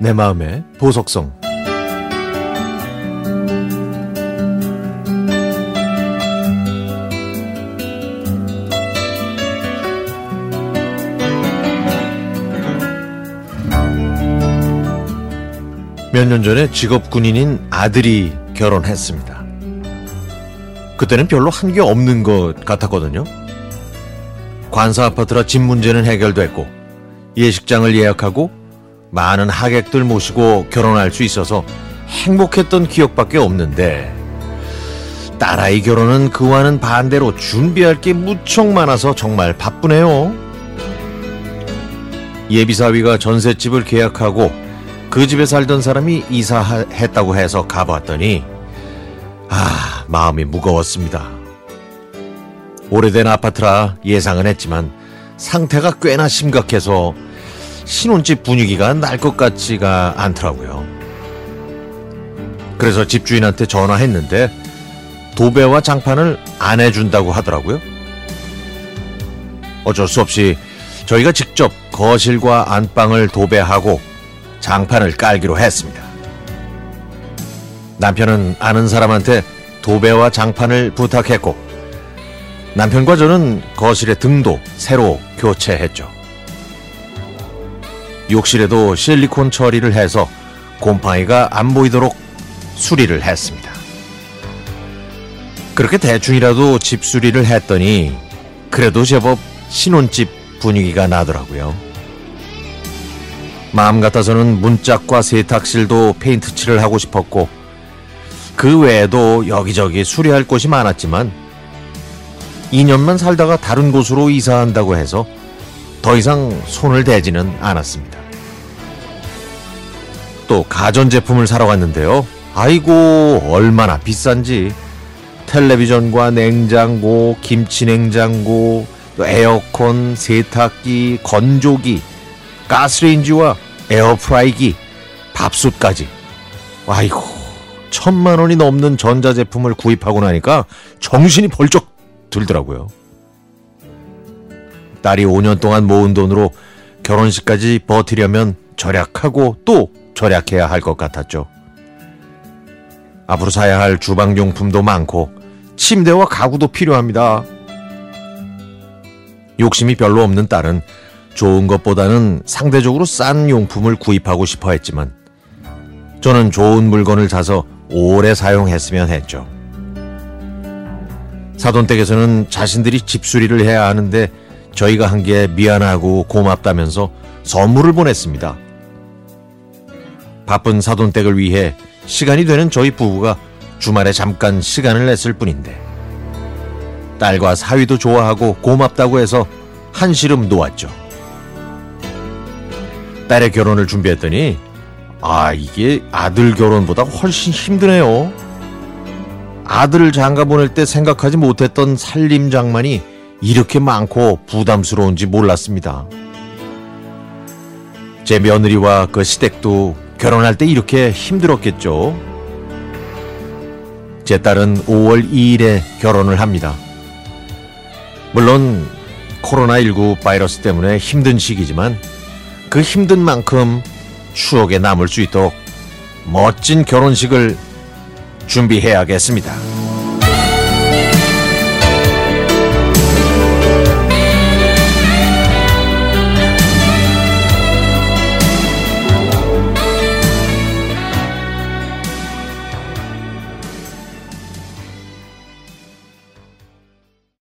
내 마음의 보석성 몇 년 전에 직업 군인인 아들이 결혼했습니다. 그때는 별로 한 게 없는 것 같았거든요. 관사 아파트라 집 문제는 해결됐고 예식장을 예약하고 많은 하객들 모시고 결혼할 수 있어서 행복했던 기억밖에 없는데 딸아이 결혼은 그와는 반대로 준비할 게 무척 많아서 정말 바쁘네요. 예비사위가 전셋집을 계약하고 그 집에 살던 사람이 이사했다고 해서 가봤더니 아 마음이 무거웠습니다. 오래된 아파트라 예상은 했지만 상태가 꽤나 심각해서 신혼집 분위기가 날 것 같지가 않더라고요. 그래서 집주인한테 전화했는데 도배와 장판을 안 해준다고 하더라고요. 어쩔 수 없이 저희가 직접 거실과 안방을 도배하고 장판을 깔기로 했습니다. 남편은 아는 사람한테 도배와 장판을 부탁했고 남편과 저는 거실의 등도 새로 교체했죠. 욕실에도 실리콘 처리를 해서 곰팡이가 안 보이도록 수리를 했습니다. 그렇게 대충이라도 집 수리를 했더니 그래도 제법 신혼집 분위기가 나더라고요. 마음 같아서는 문짝과 세탁실도 페인트 칠을 하고 싶었고 그 외에도 여기저기 수리할 곳이 많았지만 2년만 살다가 다른 곳으로 이사한다고 해서 더 이상 손을 대지는 않았습니다. 또 가전제품을 사러 갔는데요. 아이고, 얼마나 비싼지. 텔레비전과 냉장고, 김치냉장고, 또 에어컨, 세탁기, 건조기, 가스레인지와 에어프라이기, 밥솥까지. 아이고, 천만 원이 넘는 전자제품을 구입하고 나니까 정신이 벌쩍 들더라고요. 딸이 5년 동안 모은 돈으로 결혼식까지 버티려면 절약하고 또 절약해야 할 것 같았죠. 앞으로 사야 할 주방용품도 많고 침대와 가구도 필요합니다. 욕심이 별로 없는 딸은 좋은 것보다는 상대적으로 싼 용품을 구입하고 싶어 했지만 저는 좋은 물건을 사서 오래 사용했으면 했죠. 사돈댁에서는 자신들이 집수리를 해야 하는데 저희가 한 게 미안하고 고맙다면서 선물을 보냈습니다. 바쁜 사돈댁을 위해 시간이 되는 저희 부부가 주말에 잠깐 시간을 냈을 뿐인데 딸과 사위도 좋아하고 고맙다고 해서 한시름 놓았죠. 딸의 결혼을 준비했더니 아 이게 아들 결혼보다 훨씬 힘드네요. 아들을 장가 보낼 때 생각하지 못했던 살림 장만이 이렇게 많고 부담스러운지 몰랐습니다. 제 며느리와 그 시댁도 결혼할 때 이렇게 힘들었겠죠. 제 딸은 5월 2일에 결혼을 합니다. 물론 코로나19 바이러스 때문에 힘든 시기지만 그 힘든 만큼 추억에 남을 수 있도록 멋진 결혼식을 준비해야겠습니다.